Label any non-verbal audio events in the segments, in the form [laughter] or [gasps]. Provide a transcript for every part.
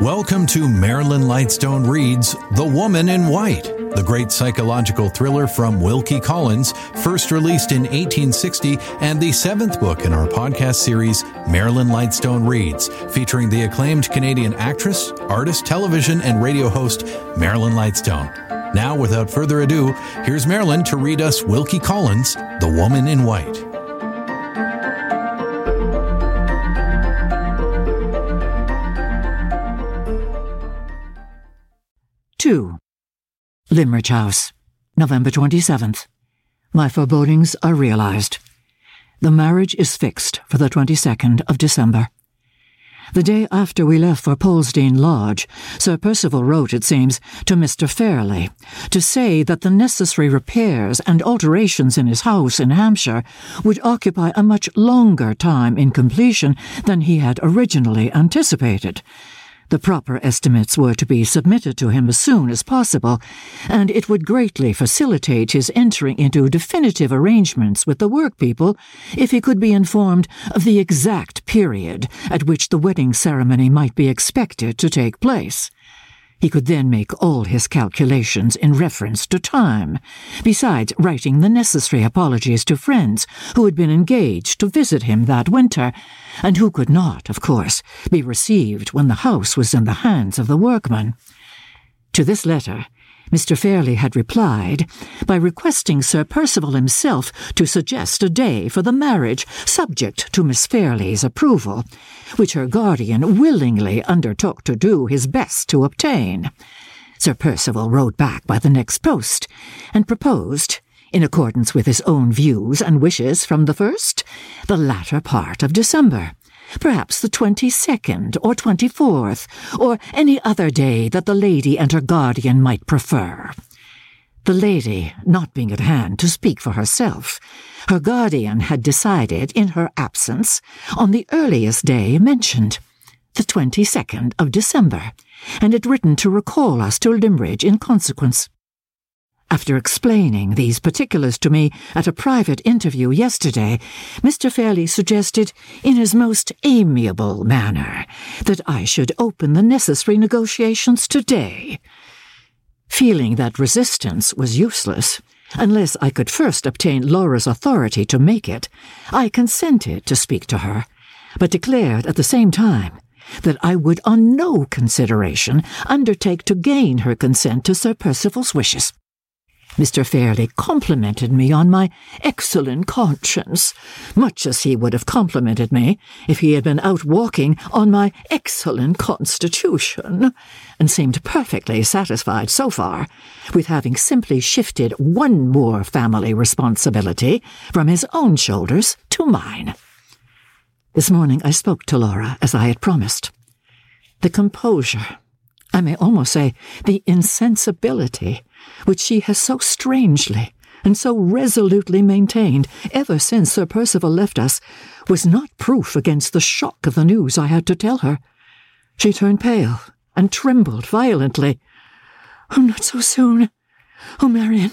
Welcome to Marilyn Lightstone Reads The Woman in White, the great psychological thriller from Wilkie Collins, first released in 1860, and the seventh book in our podcast series, Marilyn Lightstone Reads, featuring the acclaimed Canadian actress, artist, television, and radio host, Marilyn Lightstone. Now, without further ado, here's Marilyn to read us Wilkie Collins' The Woman in White. 2. Limmeridge House, November 27th. My forebodings are realized. The marriage is fixed for the 22nd of December. The day after we left for Polesdean Lodge, Sir Percival wrote, it seems, to Mr. Fairlie to say that the necessary repairs and alterations in his house in Hampshire would occupy a much longer time in completion than he had originally anticipated, the proper estimates were to be submitted to him as soon as possible, and it would greatly facilitate his entering into definitive arrangements with the workpeople if he could be informed of the exact period at which the wedding ceremony might be expected to take place. He could then make all his calculations in reference to time, besides writing the necessary apologies to friends who had been engaged to visit him that winter, and who could not, of course, be received when the house was in the hands of the workmen. To this letter, Mr. Fairlie had replied by requesting Sir Percival himself to suggest a day for the marriage subject to Miss Fairlie's approval, which her guardian willingly undertook to do his best to obtain. Sir Percival wrote back by the next post, and proposed, in accordance with his own views and wishes from the first, the latter part of December perhaps the 22nd or 24th, or any other day that the lady and her guardian might prefer. The lady not being at hand to speak for herself, her guardian had decided, in her absence, on the earliest day mentioned, the 22nd of December, and had written to recall us to Limmeridge in consequence. After explaining these particulars to me at a private interview yesterday, Mr. Fairlie suggested, in his most amiable manner, that I should open the necessary negotiations today. Feeling that resistance was useless, unless I could first obtain Laura's authority to make it, I consented to speak to her, but declared at the same time that I would on no consideration undertake to gain her consent to Sir Percival's wishes. Mr. Fairlie complimented me on my excellent conscience, much as he would have complimented me if he had been out walking on my excellent constitution, and seemed perfectly satisfied so far with having simply shifted one more family responsibility from his own shoulders to mine. This morning I spoke to Laura as I had promised. The composure, I may almost say the insensibility, which she has so strangely and so resolutely maintained ever since Sir Percival left us, was not proof against the shock of the news I had to tell her. She turned pale and trembled violently. Oh, not so soon. Oh, Marian,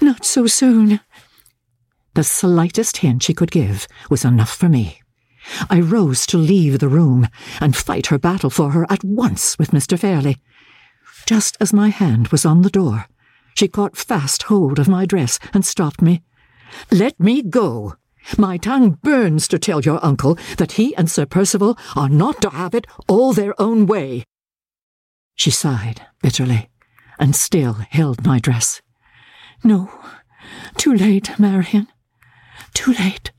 not so soon. The slightest hint she could give was enough for me. I rose to leave the room and fight her battle for her at once with Mr. Fairlie. Just as my hand was on the door, she caught fast hold of my dress and stopped me. Let me go. My tongue burns to tell your uncle that he and Sir Percival are not to have it all their own way. She sighed bitterly and still held my dress. No, too late, Marian. Too late.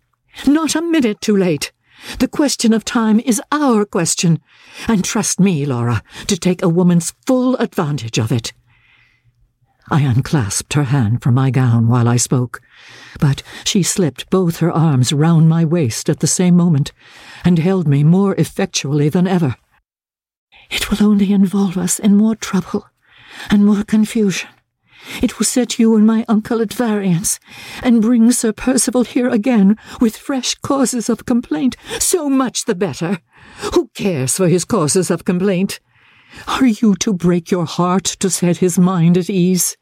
Not a minute too late. The question of time is our question, and trust me, Laura, to take a woman's full advantage of it. I unclasped her hand from my gown while I spoke, but she slipped both her arms round my waist at the same moment, and held me more effectually than ever. It will only involve us in more trouble and more confusion. It will set you and my uncle at variance, and bring Sir Percival here again with fresh causes of complaint. So much the better. Who cares for his causes of complaint? Are you to break your heart to set his mind at ease?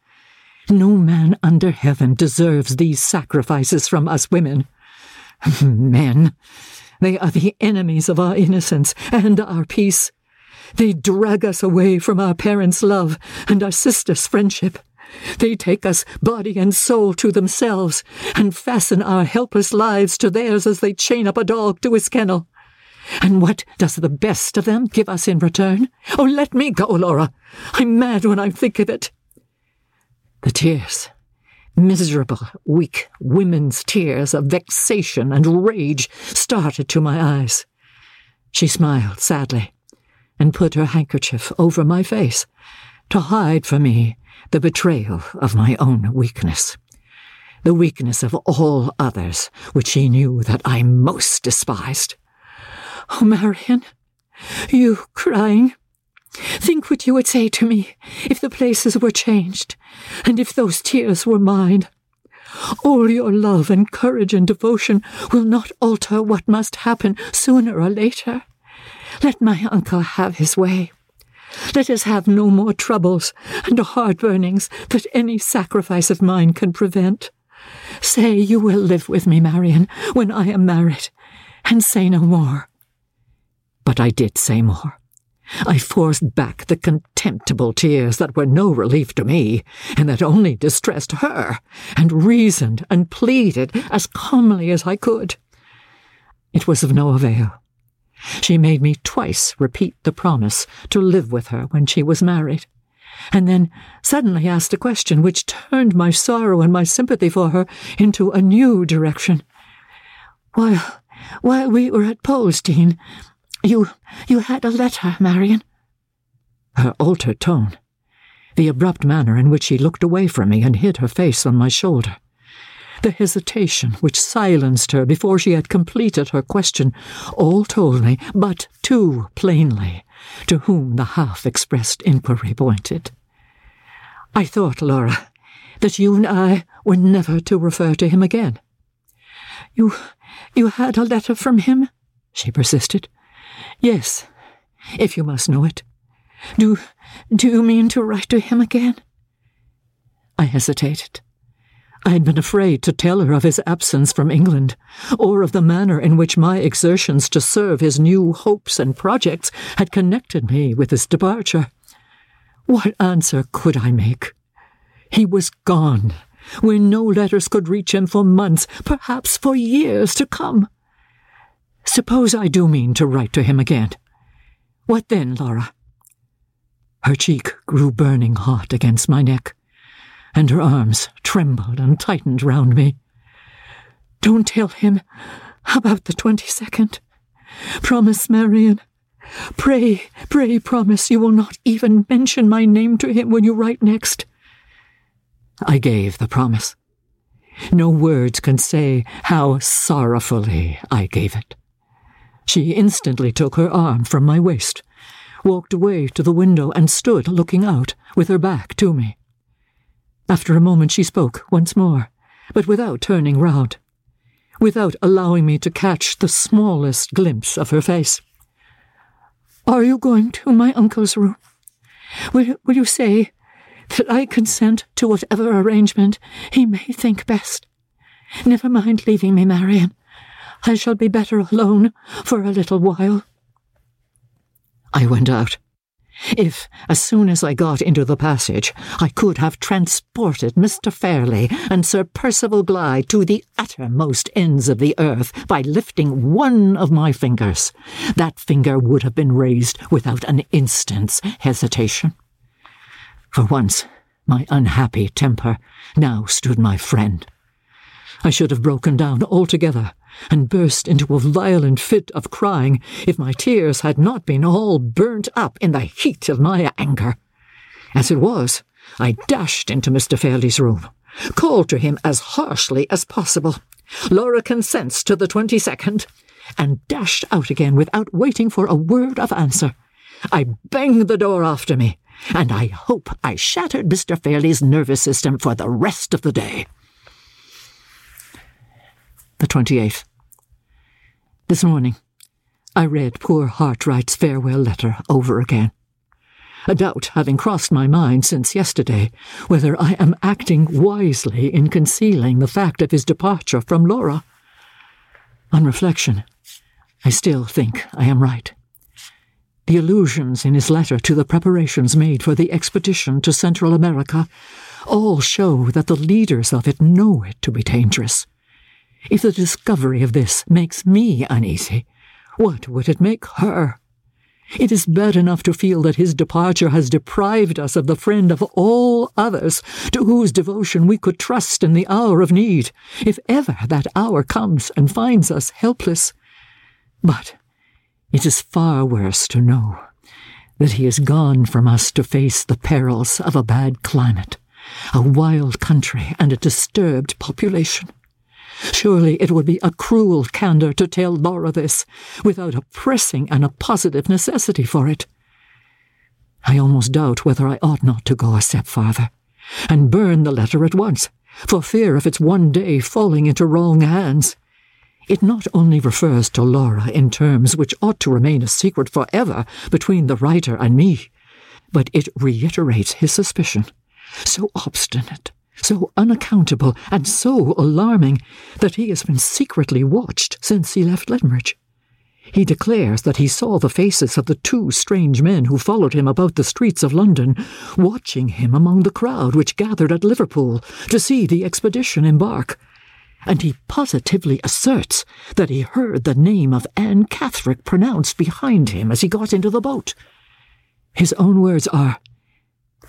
No man under heaven deserves these sacrifices from us women. [laughs] Men, they are the enemies of our innocence and our peace. They drag us away from our parents' love and our sisters' friendship. They take us body and soul to themselves and fasten our helpless lives to theirs as they chain up a dog to his kennel. And what does the best of them give us in return? Oh, let me go, Laura. I'm mad when I think of it. The tears, miserable, weak women's tears of vexation and rage, started to my eyes. She smiled sadly and put her handkerchief over my face to hide from me the betrayal of my own weakness, the weakness of all others which she knew that I most despised. Oh, Marian, you crying. Think what you would say to me if the places were changed, and if those tears were mine. All your love and courage and devotion will not alter what must happen sooner or later. Let my uncle have his way. Let us have no more troubles and heart burnings that any sacrifice of mine can prevent. Say you will live with me, Marian, when I am married, and say no more. But I did say more. I forced back the contemptible tears that were no relief to me, and that only distressed her, and reasoned and pleaded as calmly as I could. It was of no avail. She made me twice repeat the promise to live with her when she was married, and then suddenly asked a question which turned my sorrow and my sympathy for her into a new direction. While, while we were at Polesdean, you, you had a letter, Marian. Her altered tone, the abrupt manner in which she looked away from me and hid her face on my shoulder, the hesitation which silenced her before she had completed her question, all told me, but too plainly, to whom the half expressed inquiry pointed. I thought, Laura, that you and I were never to refer to him again. You, you had a letter from him? she persisted. Yes, if you must know it. Do, do you mean to write to him again? I hesitated. I had been afraid to tell her of his absence from England, or of the manner in which my exertions to serve his new hopes and projects had connected me with his departure. What answer could I make? He was gone, where no letters could reach him for months, perhaps for years to come. Suppose I do mean to write to him again. What then, Laura? Her cheek grew burning hot against my neck and her arms trembled and tightened round me. Don't tell him about the twenty second. Promise, Marian. Pray, pray promise you will not even mention my name to him when you write next. I gave the promise. No words can say how sorrowfully I gave it. She instantly took her arm from my waist, walked away to the window, and stood looking out with her back to me. After a moment she spoke once more, but without turning round, without allowing me to catch the smallest glimpse of her face. Are you going to my uncle's room? Will, will you say that I consent to whatever arrangement he may think best? Never mind leaving me, Marian. I shall be better alone for a little while. I went out. If, as soon as I got into the passage, I could have transported Mr. Fairlie and Sir Percival Glyde to the uttermost ends of the earth by lifting one of my fingers, that finger would have been raised without an instant's hesitation. For once, my unhappy temper now stood my friend. I should have broken down altogether and burst into a violent fit of crying if my tears had not been all burnt up in the heat of my anger. As it was, I dashed into Mr. Fairlie's room, called to him as harshly as possible. Laura consents to the twenty second, and dashed out again without waiting for a word of answer. I banged the door after me, and I hope I shattered Mr. Fairlie's nervous system for the rest of the day the 28th. This morning, I read poor Hartright's farewell letter over again. A doubt having crossed my mind since yesterday whether I am acting wisely in concealing the fact of his departure from Laura. On reflection, I still think I am right. the allusions in his letter to the preparations made for the expedition to Central America all show that the leaders of it know it to be dangerous. If the discovery of this makes me uneasy, what would it make her? It is bad enough to feel that his departure has deprived us of the friend of all others to whose devotion we could trust in the hour of need, if ever that hour comes and finds us helpless. But it is far worse to know that he is gone from us to face the perils of a bad climate, a wild country, and a disturbed population. Surely it would be a cruel candour to tell Laura this, without a pressing and a positive necessity for it. I almost doubt whether I ought not to go a step farther, and burn the letter at once, for fear of its one day falling into wrong hands. It not only refers to Laura in terms which ought to remain a secret for ever between the writer and me, but it reiterates his suspicion, so obstinate, so unaccountable, and so alarming that he has been secretly watched since he left Limmeridge. He declares that he saw the faces of the two strange men who followed him about the streets of London, watching him among the crowd which gathered at Liverpool to see the expedition embark. And he positively asserts that he heard the name of Anne Catherick pronounced behind him as he got into the boat. His own words are,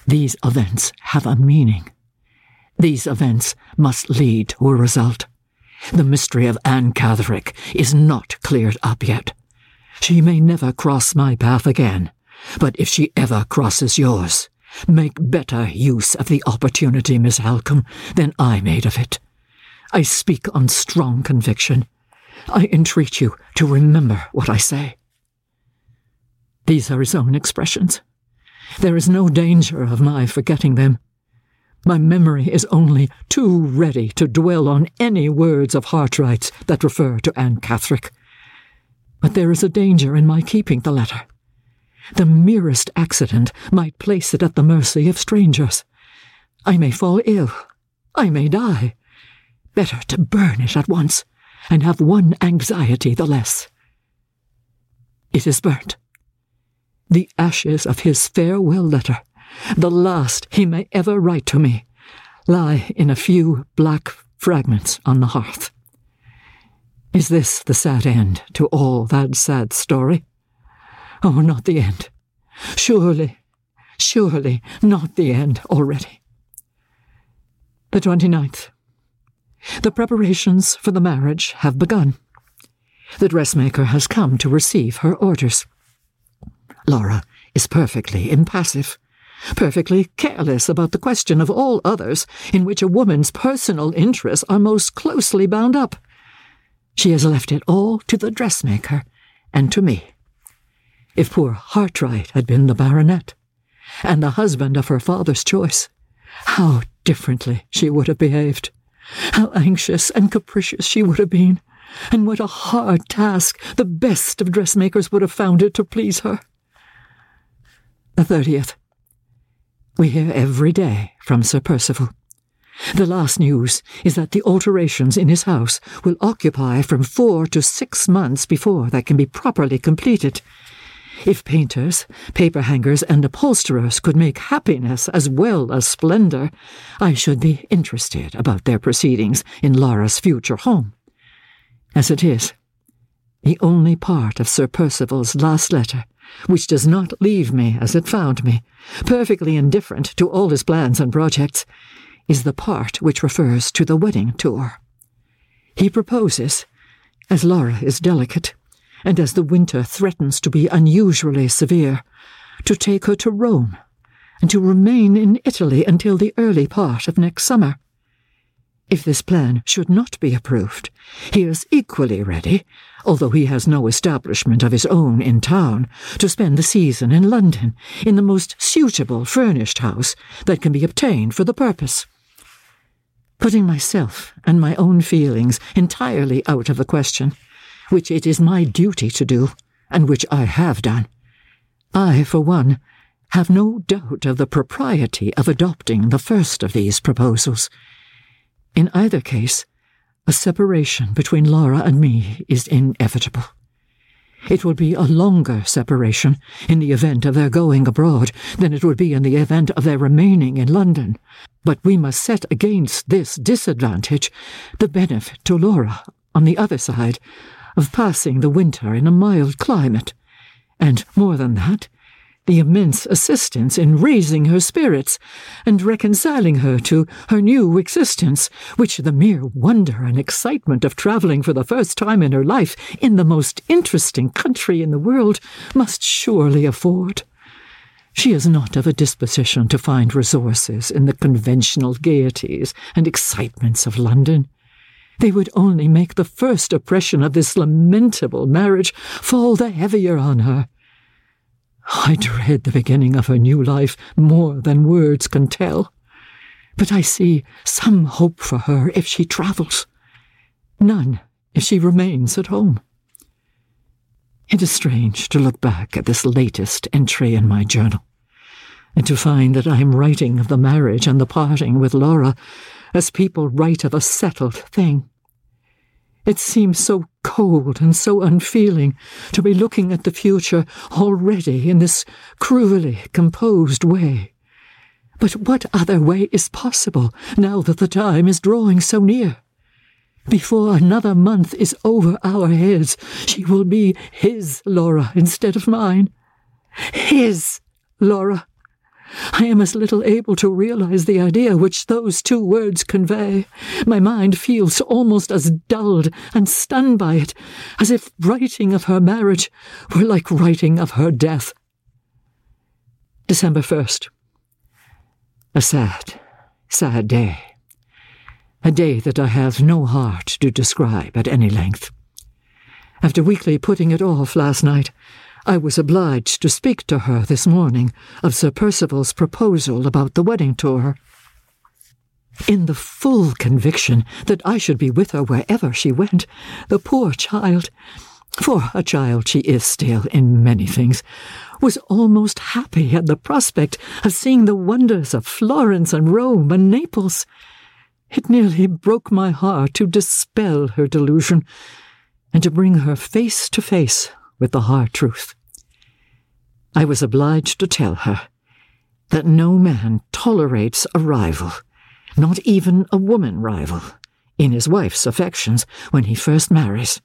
These events have a meaning. These events must lead to a result. The mystery of Anne Catherick is not cleared up yet. She may never cross my path again, but if she ever crosses yours, make better use of the opportunity, Miss Halcombe, than I made of it. I speak on strong conviction. I entreat you to remember what I say. These are his own expressions. There is no danger of my forgetting them. My memory is only too ready to dwell on any words of Hartright's that refer to Anne Catherick. But there is a danger in my keeping the letter. The merest accident might place it at the mercy of strangers. I may fall ill. I may die. Better to burn it at once, and have one anxiety the less. It is burnt. The ashes of his farewell letter the last he may ever write to me, lie in a few black fragments on the hearth. Is this the sad end to all that sad story? Oh, not the end. Surely, surely not the end already. The 29th. The preparations for the marriage have begun. The dressmaker has come to receive her orders. Laura is perfectly impassive perfectly careless about the question of all others in which a woman's personal interests are most closely bound up. She has left it all to the dressmaker and to me. If poor Hartright had been the baronet, and the husband of her father's choice, how differently she would have behaved. How anxious and capricious she would have been, and what a hard task the best of dressmakers would have found it to please her. The thirtieth. We hear every day from Sir Percival. The last news is that the alterations in his house will occupy from four to six months before they can be properly completed. If painters, paper hangers, and upholsterers could make happiness as well as splendour, I should be interested about their proceedings in Laura's future home. As it is, the only part of Sir Percival's last letter which does not leave me as it found me, perfectly indifferent to all his plans and projects, is the part which refers to the wedding tour. He proposes, as Laura is delicate, and as the winter threatens to be unusually severe, to take her to Rome, and to remain in Italy until the early part of next summer. If this plan should not be approved, he is equally ready, although he has no establishment of his own in town, to spend the season in London, in the most suitable furnished house that can be obtained for the purpose. Putting myself and my own feelings entirely out of the question, which it is my duty to do, and which I have done, I, for one, have no doubt of the propriety of adopting the first of these proposals in either case, a separation between Laura and me is inevitable. It would be a longer separation in the event of their going abroad than it would be in the event of their remaining in London. But we must set against this disadvantage the benefit to Laura, on the other side, of passing the winter in a mild climate. And more than that, the immense assistance in raising her spirits and reconciling her to her new existence, which the mere wonder and excitement of travelling for the first time in her life in the most interesting country in the world must surely afford. She is not of a disposition to find resources in the conventional gaieties and excitements of London. They would only make the first oppression of this lamentable marriage fall the heavier on her. I dread the beginning of her new life more than words can tell. But I see some hope for her if she travels, none if she remains at home. It is strange to look back at this latest entry in my journal, and to find that I am writing of the marriage and the parting with Laura as people write of a settled thing. It seems so cold and so unfeeling to be looking at the future already in this cruelly composed way. But what other way is possible now that the time is drawing so near? Before another month is over our heads, she will be his Laura instead of mine. His Laura. I am as little able to realize the idea which those two words convey. My mind feels almost as dulled and stunned by it, as if writing of her marriage were like writing of her death. December 1st. A sad, sad day. A day that I have no heart to describe at any length. After weakly putting it off last night, I was obliged to speak to her this morning of Sir Percival's proposal about the wedding tour. In the full conviction that I should be with her wherever she went, the poor child, for a child she is still in many things, was almost happy at the prospect of seeing the wonders of Florence and Rome and Naples. It nearly broke my heart to dispel her delusion and to bring her face to face with the hard truth. I was obliged to tell her that no man tolerates a rival, not even a woman rival, in his wife's affections when he first marries,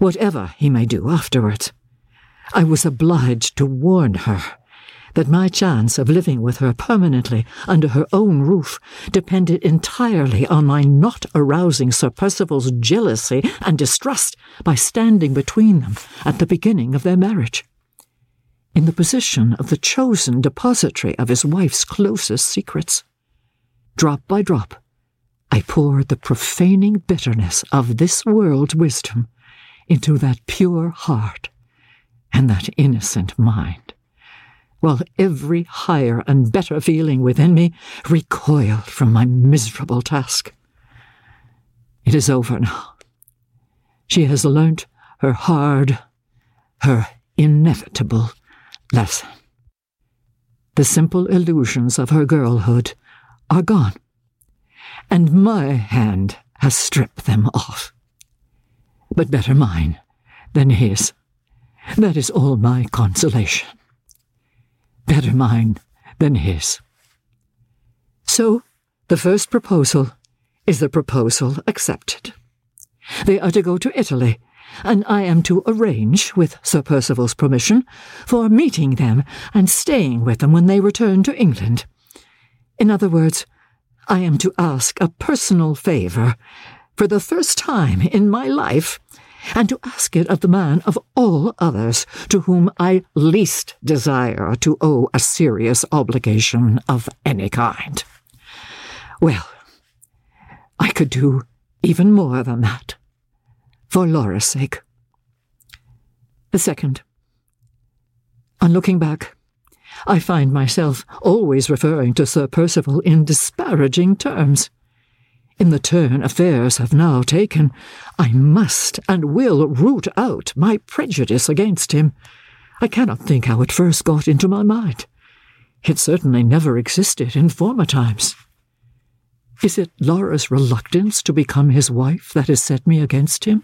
whatever he may do afterwards. I was obliged to warn her that my chance of living with her permanently under her own roof depended entirely on my not arousing Sir Percival's jealousy and distrust by standing between them at the beginning of their marriage. In the position of the chosen depository of his wife's closest secrets, drop by drop, I poured the profaning bitterness of this world's wisdom into that pure heart and that innocent mind while every higher and better feeling within me recoiled from my miserable task. It is over now. She has learnt her hard, her inevitable lesson. The simple illusions of her girlhood are gone, and my hand has stripped them off. But better mine than his. That is all my consolation better mine than his. So, the first proposal is the proposal accepted. They are to go to Italy, and I am to arrange, with Sir Percival's permission, for meeting them and staying with them when they return to England. In other words, I am to ask a personal favour, for the first time in my life, and to ask it of the man of all others to whom I least desire to owe a serious obligation of any kind. Well, I could do even more than that, for Laura's sake. The second. On looking back, I find myself always referring to Sir Percival in disparaging terms. In the turn affairs have now taken, I must and will root out my prejudice against him. I cannot think how it first got into my mind. It certainly never existed in former times. Is it Laura's reluctance to become his wife that has set me against him?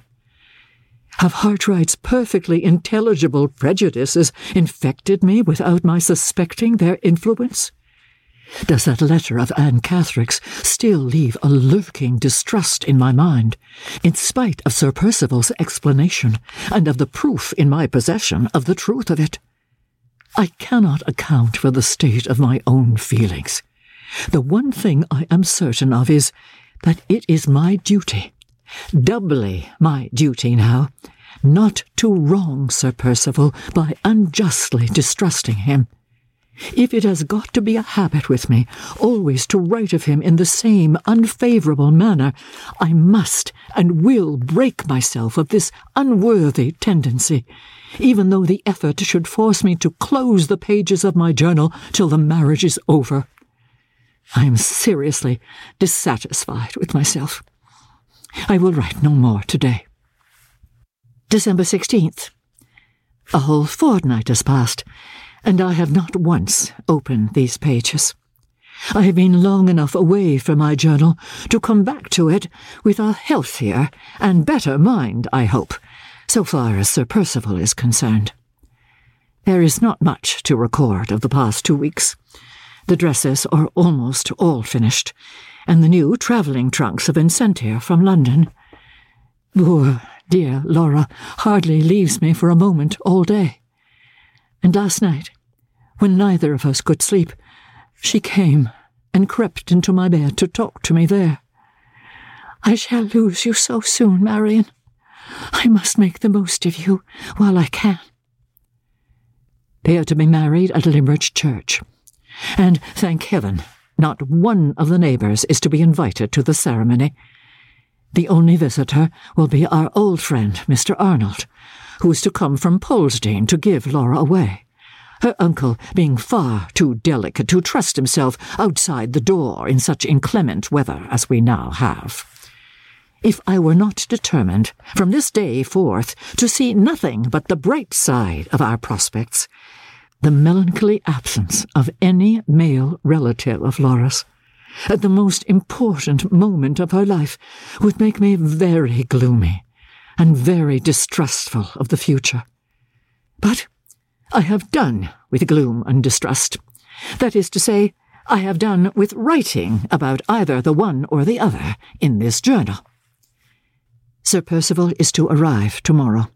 Have Hartright's perfectly intelligible prejudices infected me without my suspecting their influence? Does that letter of Anne Catherick's still leave a lurking distrust in my mind, in spite of Sir Percival's explanation and of the proof in my possession of the truth of it? I cannot account for the state of my own feelings. The one thing I am certain of is that it is my duty, doubly my duty now, not to wrong Sir Percival by unjustly distrusting him. If it has got to be a habit with me always to write of him in the same unfavourable manner, I must and will break myself of this unworthy tendency, even though the effort should force me to close the pages of my journal till the marriage is over. I am seriously dissatisfied with myself. I will write no more today. December 16th. A whole fortnight has passed, and I have not once opened these pages. I have been long enough away from my journal to come back to it with a healthier and better mind, I hope, so far as Sir Percival is concerned. There is not much to record of the past two weeks. The dresses are almost all finished, and the new travelling trunks have been sent here from London. Poor dear Laura hardly leaves me for a moment all day. And last night, when neither of us could sleep, she came and crept into my bed to talk to me there. I shall lose you so soon, Marian. I must make the most of you while I can. They are to be married at Limmeridge Church. And thank heaven, not one of the neighbours is to be invited to the ceremony. The only visitor will be our old friend, Mr. Arnold, who is to come from Polesdean to give Laura away. Her uncle being far too delicate to trust himself outside the door in such inclement weather as we now have. If I were not determined, from this day forth, to see nothing but the bright side of our prospects, the melancholy absence of any male relative of Laura's, at the most important moment of her life, would make me very gloomy and very distrustful of the future. But I have done with gloom and distrust. That is to say, I have done with writing about either the one or the other in this journal. Sir Percival is to arrive tomorrow.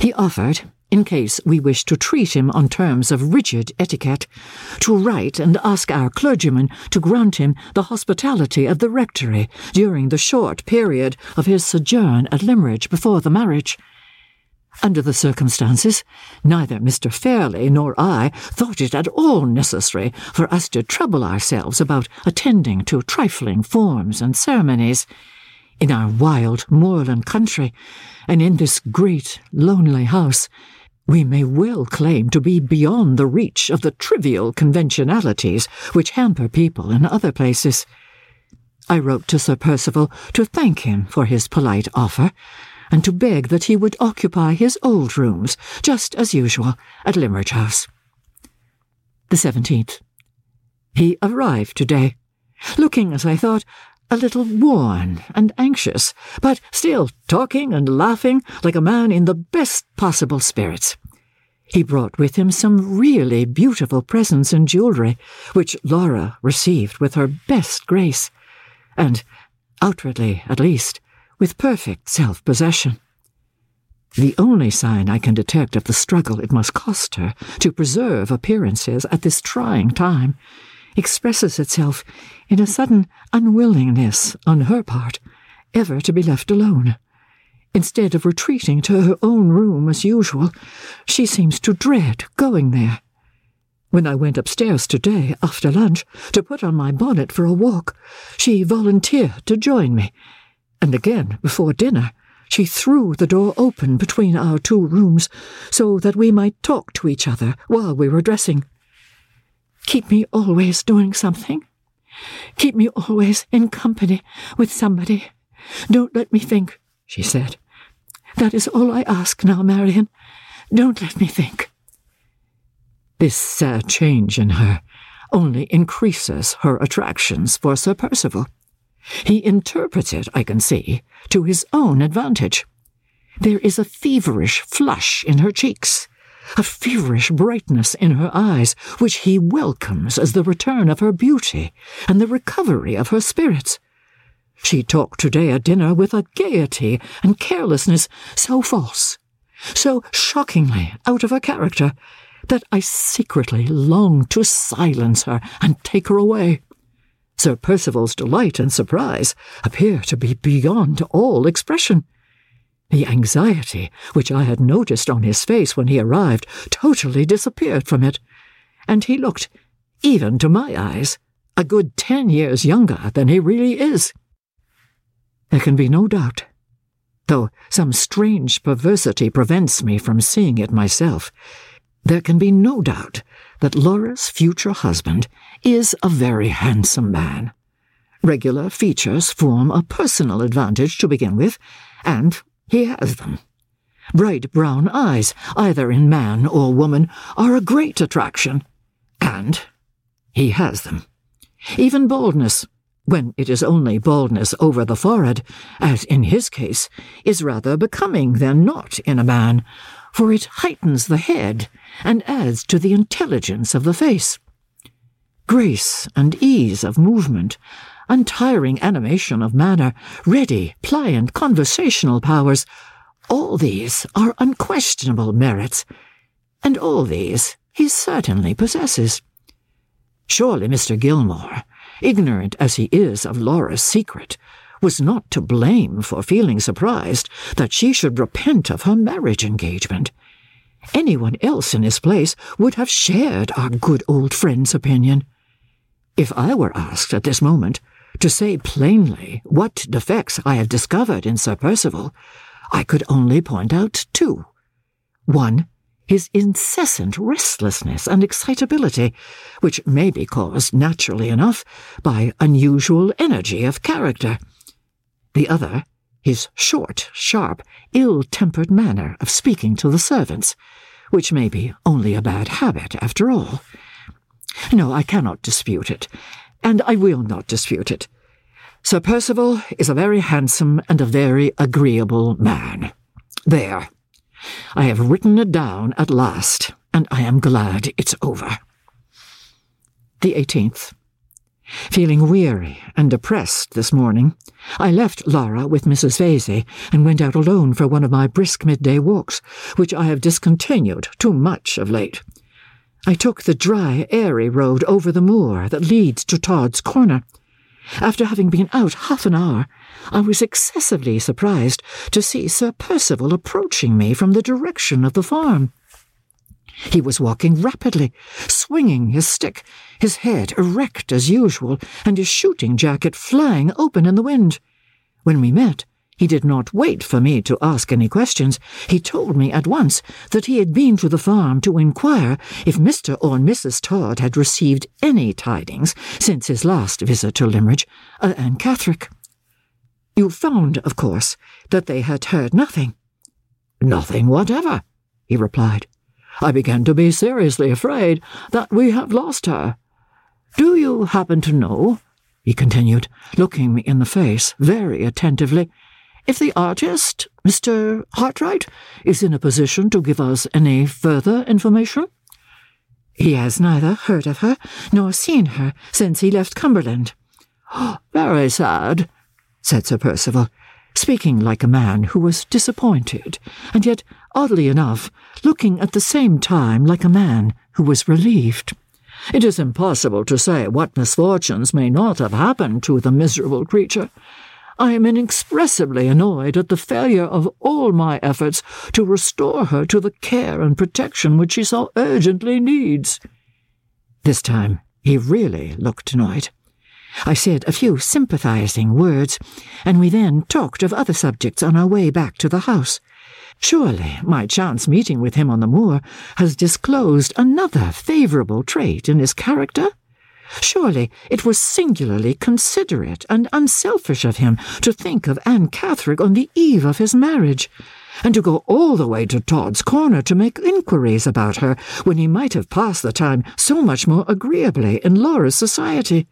He offered, in case we wish to treat him on terms of rigid etiquette, to write and ask our clergyman to grant him the hospitality of the rectory during the short period of his sojourn at Limmeridge before the marriage. Under the circumstances, neither Mr. Fairlie nor I thought it at all necessary for us to trouble ourselves about attending to trifling forms and ceremonies. In our wild moorland country, and in this great lonely house, we may well claim to be beyond the reach of the trivial conventionalities which hamper people in other places. I wrote to Sir Percival to thank him for his polite offer, and to beg that he would occupy his old rooms, just as usual, at Limmeridge House. The 17th. He arrived today, looking, as I thought, a little worn and anxious, but still talking and laughing like a man in the best possible spirits. He brought with him some really beautiful presents and jewellery, which Laura received with her best grace, and, outwardly at least, with perfect self possession. The only sign I can detect of the struggle it must cost her to preserve appearances at this trying time expresses itself in a sudden unwillingness on her part ever to be left alone. Instead of retreating to her own room as usual, she seems to dread going there. When I went upstairs today after lunch to put on my bonnet for a walk, she volunteered to join me, and again before dinner she threw the door open between our two rooms so that we might talk to each other while we were dressing. Keep me always doing something. Keep me always in company with somebody. Don't let me think, she said. That is all I ask now, Marian. Don't let me think. This sad change in her only increases her attractions for Sir Percival. He interprets it, I can see, to his own advantage. There is a feverish flush in her cheeks, a feverish brightness in her eyes, which he welcomes as the return of her beauty and the recovery of her spirits. She talked today at dinner with a gaiety and carelessness so false, so shockingly out of her character, that I secretly long to silence her and take her away. Sir Percival's delight and surprise appear to be beyond all expression. The anxiety which I had noticed on his face when he arrived totally disappeared from it, and he looked, even to my eyes, a good ten years younger than he really is. There can be no doubt, though some strange perversity prevents me from seeing it myself, there can be no doubt that Laura's future husband is a very handsome man. Regular features form a personal advantage to begin with, and he has them. Bright brown eyes, either in man or woman, are a great attraction, and he has them. Even baldness, when it is only baldness over the forehead, as in his case, is rather becoming than not in a man, for it heightens the head and adds to the intelligence of the face. Grace and ease of movement untiring animation of manner, ready, pliant conversational powers, all these are unquestionable merits, and all these he certainly possesses. Surely Mr. Gilmore, ignorant as he is of Laura's secret, was not to blame for feeling surprised that she should repent of her marriage engagement. Anyone else in his place would have shared our good old friend's opinion. If I were asked at this moment to say plainly what defects I have discovered in Sir Percival, I could only point out two. One, his incessant restlessness and excitability, which may be caused naturally enough by unusual energy of character. The other, his short, sharp, ill tempered manner of speaking to the servants, which may be only a bad habit after all. No, I cannot dispute it, and I will not dispute it. Sir Percival is a very handsome and a very agreeable man. There. I have written it down at last, and I am glad it's over. The 18th. Feeling weary and depressed this morning, I left Laura with Mrs. Vesey and went out alone for one of my brisk midday walks, which I have discontinued too much of late. I took the dry, airy road over the moor that leads to Todd's Corner. After having been out half an hour, I was excessively surprised to see Sir Percival approaching me from the direction of the farm. He was walking rapidly, swinging his stick, his head erect as usual, and his shooting jacket flying open in the wind. When we met, he did not wait for me to ask any questions. He told me at once that he had been to the farm to inquire if Mr. or Mrs. Todd had received any tidings since his last visit to Limmeridge, uh, Anne Catherick. You found, of course, that they had heard nothing. Nothing whatever, he replied. I began to be seriously afraid that we have lost her. Do you happen to know, he continued, looking me in the face very attentively, if the artist, Mr. Hartright, is in a position to give us any further information. He has neither heard of her nor seen her since he left Cumberland. [gasps] Very sad, said Sir Percival, speaking like a man who was disappointed, and yet, oddly enough, looking at the same time like a man who was relieved. It is impossible to say what misfortunes may not have happened to the miserable creature. I am inexpressibly annoyed at the failure of all my efforts to restore her to the care and protection which she so urgently needs. This time he really looked annoyed. I said a few sympathizing words, and we then talked of other subjects on our way back to the house. Surely my chance meeting with him on the moor has disclosed another favourable trait in his character? Surely it was singularly considerate and unselfish of him to think of Anne Catherick on the eve of his marriage, and to go all the way to Todd's Corner to make inquiries about her when he might have passed the time so much more agreeably in Laura's society.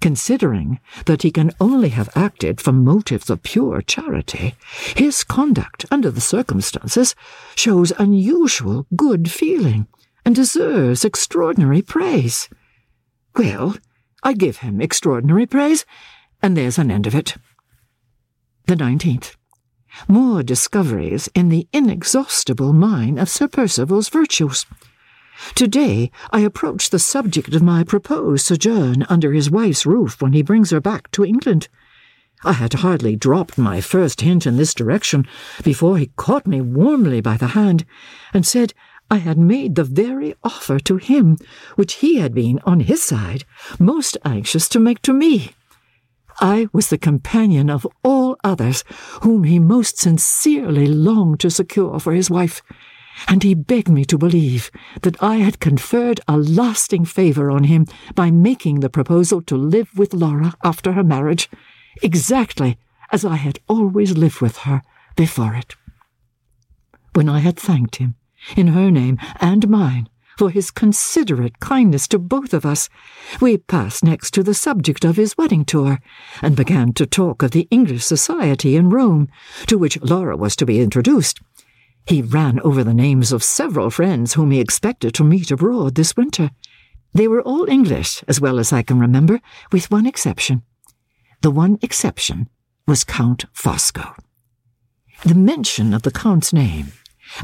Considering that he can only have acted from motives of pure charity, his conduct under the circumstances shows unusual good feeling and deserves extraordinary praise. Well, I give him extraordinary praise, and there's an end of it. The 19th. More discoveries in the inexhaustible mine of Sir Percival's virtues. Today I approach the subject of my proposed sojourn under his wife's roof when he brings her back to England. I had hardly dropped my first hint in this direction before he caught me warmly by the hand and said I had made the very offer to him which he had been, on his side, most anxious to make to me. I was the companion of all others whom he most sincerely longed to secure for his wife, and he begged me to believe that I had conferred a lasting favour on him by making the proposal to live with Laura after her marriage, exactly as I had always lived with her before it. When I had thanked him, in her name and mine, for his considerate kindness to both of us, we passed next to the subject of his wedding tour, and began to talk of the English society in Rome, to which Laura was to be introduced. He ran over the names of several friends whom he expected to meet abroad this winter. They were all English, as well as I can remember, with one exception. The one exception was Count Fosco. The mention of the Count's name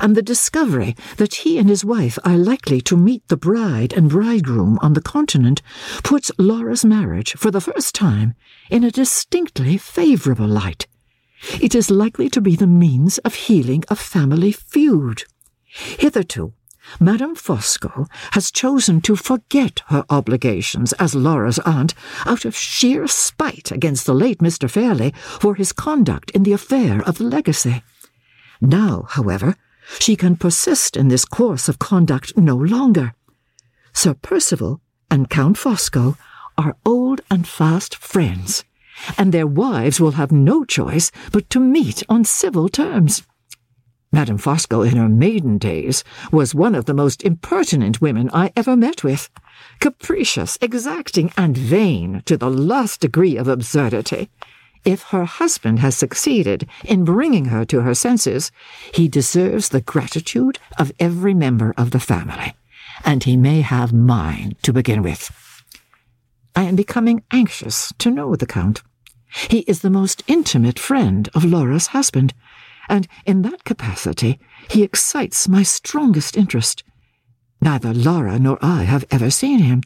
and the discovery that he and his wife are likely to meet the bride and bridegroom on the continent puts Laura's marriage, for the first time, in a distinctly favourable light. It is likely to be the means of healing a family feud. Hitherto, Madame Fosco has chosen to forget her obligations as Laura's aunt out of sheer spite against the late Mr. Fairlie for his conduct in the affair of the legacy. Now, however, she can persist in this course of conduct no longer. Sir Percival and Count Fosco are old and fast friends, and their wives will have no choice but to meet on civil terms. Madame Fosco in her maiden days was one of the most impertinent women I ever met with, capricious, exacting, and vain to the last degree of absurdity. If her husband has succeeded in bringing her to her senses, he deserves the gratitude of every member of the family, and he may have mine to begin with. I am becoming anxious to know the Count. He is the most intimate friend of Laura's husband, and in that capacity he excites my strongest interest. Neither Laura nor I have ever seen him.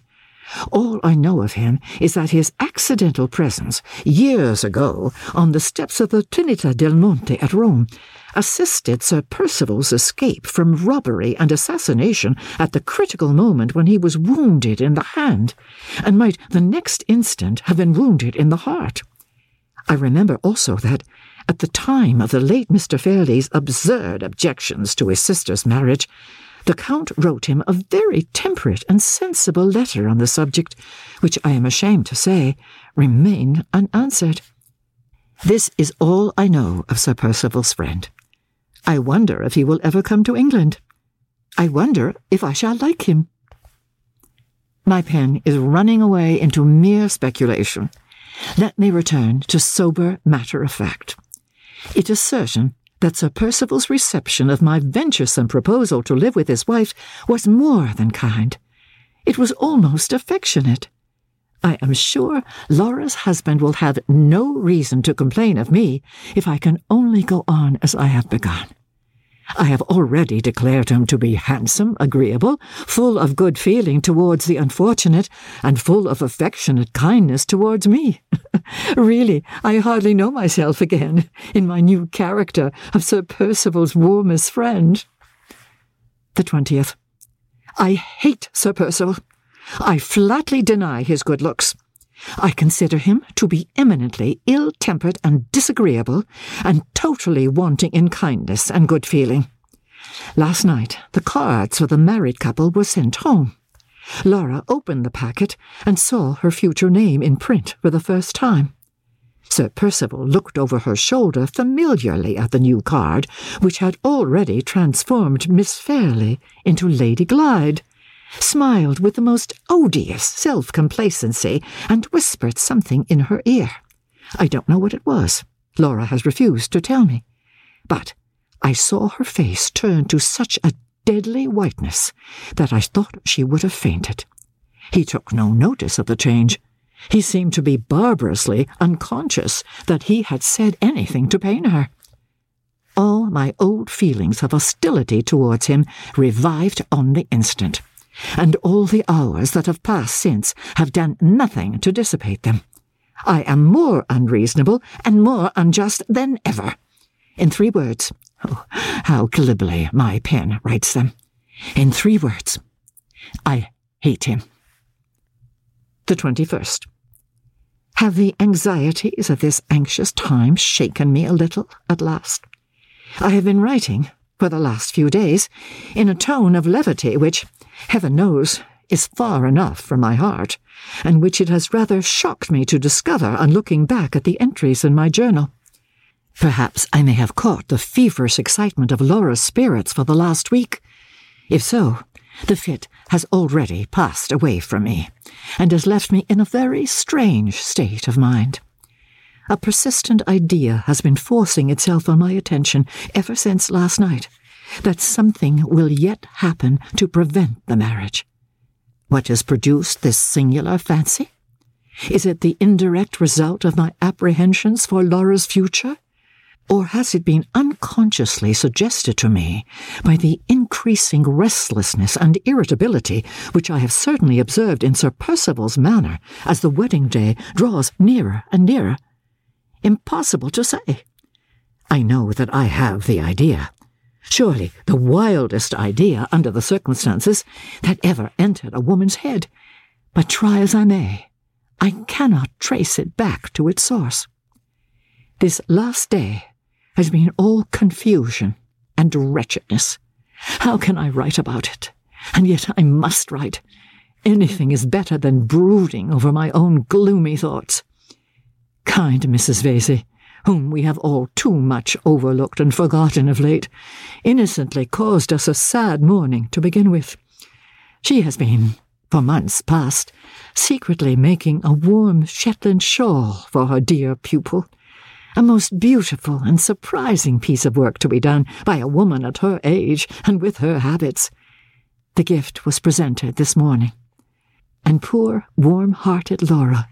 All I know of him is that his accidental presence, years ago, on the steps of the Trinità del Monte at Rome, assisted Sir Percival's escape from robbery and assassination at the critical moment when he was wounded in the hand, and might the next instant have been wounded in the heart. I remember also that, at the time of the late Mr. Fairlie's absurd objections to his sister's marriage, the Count wrote him a very temperate and sensible letter on the subject, which I am ashamed to say remained unanswered. This is all I know of Sir Percival's friend. I wonder if he will ever come to England. I wonder if I shall like him. My pen is running away into mere speculation. Let me return to sober matter of fact. It is certain that Sir Percival's reception of my venturesome proposal to live with his wife was more than kind. It was almost affectionate. I am sure Laura's husband will have no reason to complain of me if I can only go on as I have begun. I have already declared him to be handsome, agreeable, full of good feeling towards the unfortunate, and full of affectionate kindness towards me. [laughs] really, I hardly know myself again in my new character of Sir Percival's warmest friend. The twentieth. I hate Sir Percival. I flatly deny his good looks. I consider him to be eminently ill tempered and disagreeable, and totally wanting in kindness and good feeling. Last night, the cards for the married couple were sent home. Laura opened the packet and saw her future name in print for the first time. Sir Percival looked over her shoulder familiarly at the new card, which had already transformed Miss Fairlie into Lady Glyde. Smiled with the most odious self complacency, and whispered something in her ear. I don't know what it was. Laura has refused to tell me. But I saw her face turn to such a deadly whiteness that I thought she would have fainted. He took no notice of the change. He seemed to be barbarously unconscious that he had said anything to pain her. All my old feelings of hostility towards him revived on the instant, and all the hours that have passed since have done nothing to dissipate them. I am more unreasonable and more unjust than ever. In three words, oh, how glibly my pen writes them. In three words, I hate him. The 21st. Have the anxieties of this anxious time shaken me a little at last? I have been writing, for the last few days, in a tone of levity which, heaven knows, is far enough from my heart, and which it has rather shocked me to discover on looking back at the entries in my journal. Perhaps I may have caught the feverish excitement of Laura's spirits for the last week. If so, the fit has already passed away from me, and has left me in a very strange state of mind. A persistent idea has been forcing itself on my attention ever since last night that something will yet happen to prevent the marriage. What has produced this singular fancy? Is it the indirect result of my apprehensions for Laura's future? Or has it been unconsciously suggested to me by the increasing restlessness and irritability which I have certainly observed in Sir Percival's manner as the wedding day draws nearer and nearer? Impossible to say. I know that I have the idea. Surely the wildest idea, under the circumstances, that ever entered a woman's head. But try as I may, I cannot trace it back to its source. This last day has been all confusion and wretchedness. How can I write about it? And yet I must write. Anything is better than brooding over my own gloomy thoughts. Kind Mrs. Vesey, whom we have all too much overlooked and forgotten of late, innocently caused us a sad morning to begin with. She has been, for months past, secretly making a warm Shetland shawl for her dear pupil, a most beautiful and surprising piece of work to be done by a woman at her age and with her habits. The gift was presented this morning, and poor, warm hearted Laura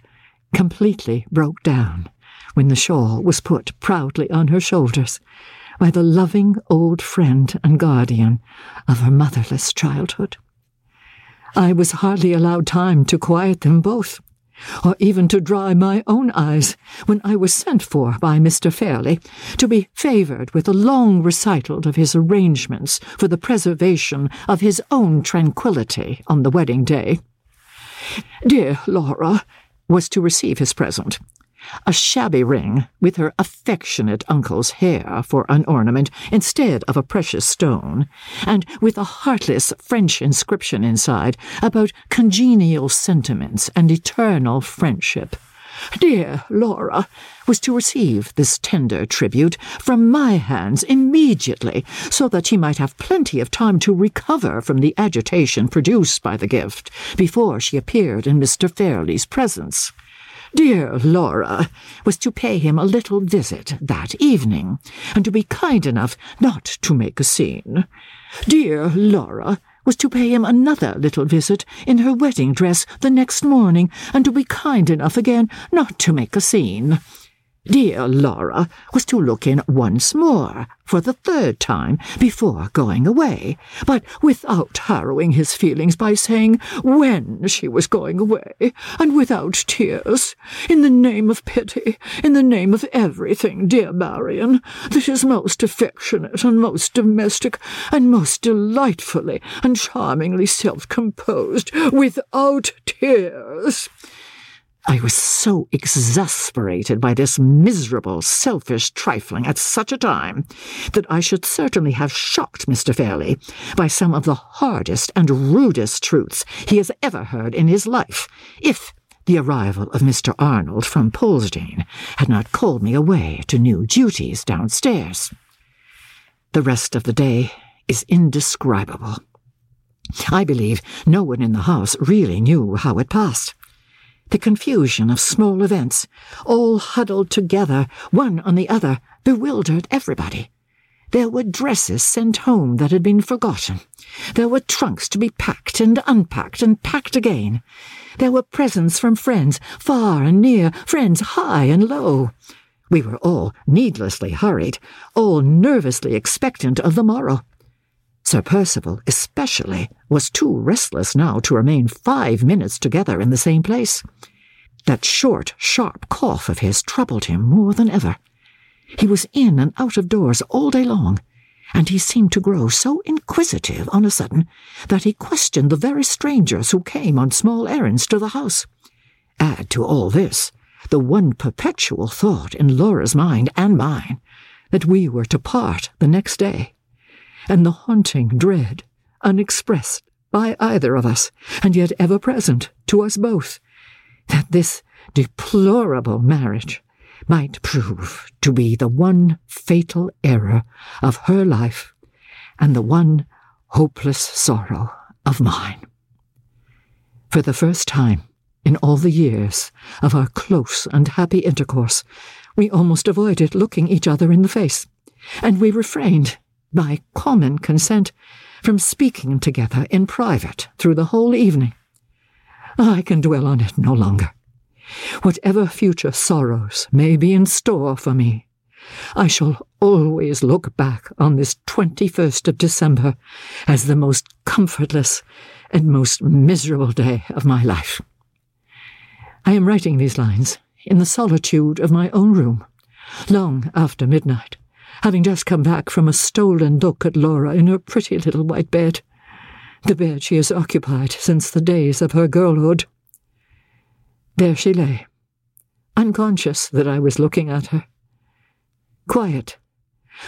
completely broke down when the shawl was put proudly on her shoulders by the loving old friend and guardian of her motherless childhood. I was hardly allowed time to quiet them both or even to dry my own eyes, when I was sent for by Mr. Fairlie to be favoured with a long recital of his arrangements for the preservation of his own tranquillity on the wedding day. Dear Laura was to receive his present, a shabby ring with her affectionate uncle's hair for an ornament instead of a precious stone, and with a heartless French inscription inside about congenial sentiments and eternal friendship. Dear Laura was to receive this tender tribute from my hands immediately, so that she might have plenty of time to recover from the agitation produced by the gift before she appeared in Mr. Fairlie's presence dear Laura was to pay him a little visit that evening, and to be kind enough not to make a scene. Dear Laura was to pay him another little visit in her wedding dress the next morning, and to be kind enough again not to make a scene. Dear Laura was to look in once more, for the third time, before going away, but without harrowing his feelings by saying when she was going away, and without tears. In the name of pity, in the name of everything, dear Marian, that is most affectionate and most domestic, and most delightfully and charmingly self-composed, without tears. I was so exasperated by this miserable, selfish trifling at such a time that I should certainly have shocked Mr. Fairlie by some of the hardest and rudest truths he has ever heard in his life, if the arrival of Mr. Arnold from Polesdean had not called me away to new duties downstairs. The rest of the day is indescribable. I believe no one in the house really knew how it passed. The confusion of small events, all huddled together, one on the other, bewildered everybody. There were dresses sent home that had been forgotten. There were trunks to be packed and unpacked and packed again. There were presents from friends, far and near, friends high and low. We were all needlessly hurried, all nervously expectant of the morrow. Sir Percival, especially, was too restless now to remain five minutes together in the same place. That short, sharp cough of his troubled him more than ever. He was in and out of doors all day long, and he seemed to grow so inquisitive on a sudden that he questioned the very strangers who came on small errands to the house. Add to all this the one perpetual thought in Laura's mind and mine that we were to part the next day and the haunting dread, unexpressed by either of us, and yet ever present to us both, that this deplorable marriage might prove to be the one fatal error of her life and the one hopeless sorrow of mine. For the first time in all the years of our close and happy intercourse, we almost avoided looking each other in the face, and we refrained by common consent, from speaking together in private through the whole evening. I can dwell on it no longer. Whatever future sorrows may be in store for me, I shall always look back on this 21st of December as the most comfortless and most miserable day of my life. I am writing these lines in the solitude of my own room, long after midnight having just come back from a stolen look at Laura in her pretty little white bed, the bed she has occupied since the days of her girlhood. There she lay, unconscious that I was looking at her. Quiet,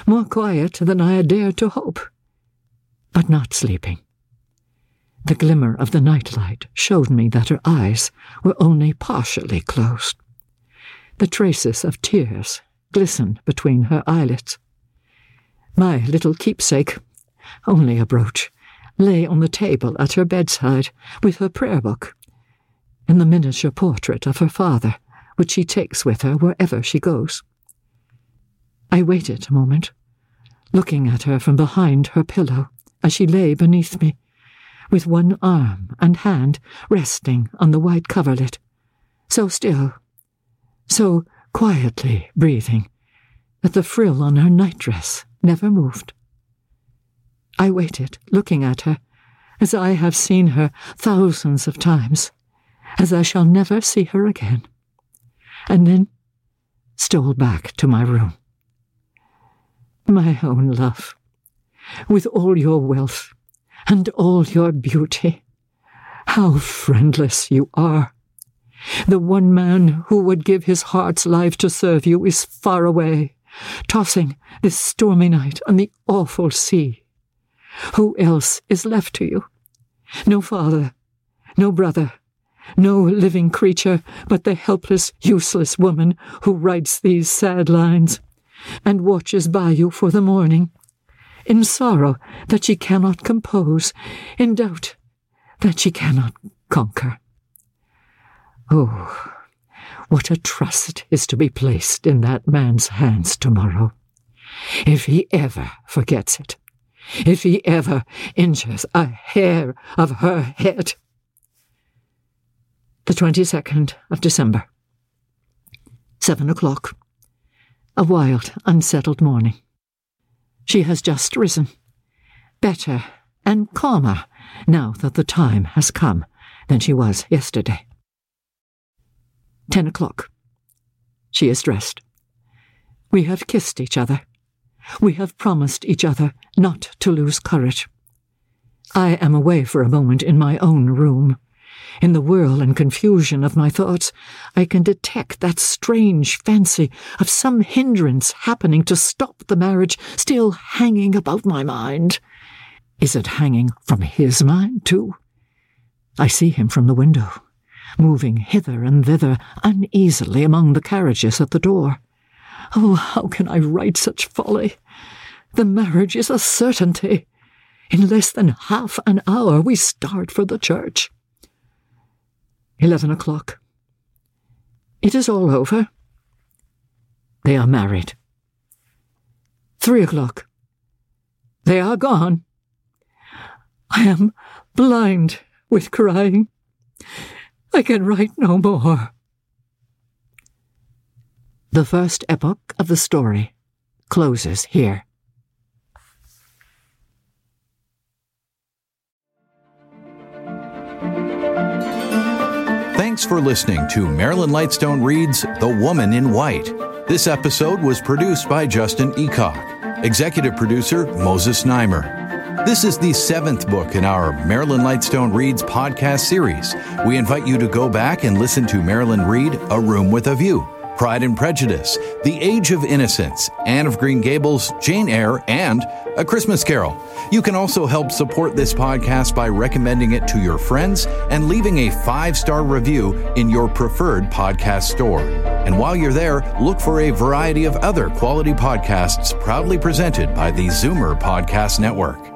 more quiet than I had dared to hope, but not sleeping. The glimmer of the nightlight showed me that her eyes were only partially closed. The traces of tears glistened between her eyelids. My little keepsake, only a brooch, lay on the table at her bedside with her prayer book and the miniature portrait of her father, which she takes with her wherever she goes. I waited a moment, looking at her from behind her pillow as she lay beneath me, with one arm and hand resting on the white coverlet, so still, so quietly breathing, that the frill on her nightdress never moved. I waited, looking at her, as I have seen her thousands of times, as I shall never see her again, and then stole back to my room. My own love, with all your wealth and all your beauty, how friendless you are. The one man who would give his heart's life to serve you is far away, tossing this stormy night on the awful sea. Who else is left to you? No father, no brother, no living creature but the helpless, useless woman who writes these sad lines, and watches by you for the morning, in sorrow that she cannot compose, in doubt that she cannot conquer. Oh, what a trust is to be placed in that man's hands tomorrow. If he ever forgets it, if he ever injures a hair of her head. The 22nd of December. Seven o'clock. A wild, unsettled morning. She has just risen. Better and calmer now that the time has come than she was yesterday. Ten o'clock. She is dressed. We have kissed each other. We have promised each other not to lose courage. I am away for a moment in my own room. In the whirl and confusion of my thoughts, I can detect that strange fancy of some hindrance happening to stop the marriage still hanging about my mind. Is it hanging from his mind, too? I see him from the window moving hither and thither uneasily among the carriages at the door. Oh, how can I write such folly? The marriage is a certainty. In less than half an hour, we start for the church. Eleven o'clock. It is all over. They are married. Three o'clock. They are gone. I am blind with crying. I can write no more. The first epoch of the story closes here. Thanks for listening to Marilyn Lightstone Reads The Woman in White. This episode was produced by Justin Eacock, executive producer Moses Znaimer. This is the seventh book in our Marilyn Lightstone Reads podcast series. We invite you to go back and listen to Marilyn read A Room with a View Pride and Prejudice, The Age of Innocence, Anne of Green Gables, Jane Eyre, and A Christmas Carol. You can also help support this podcast by recommending it to your friends and leaving a five star review in your preferred podcast store. And while you're there, look for a variety of other quality podcasts proudly presented by the Zoomer Podcast Network.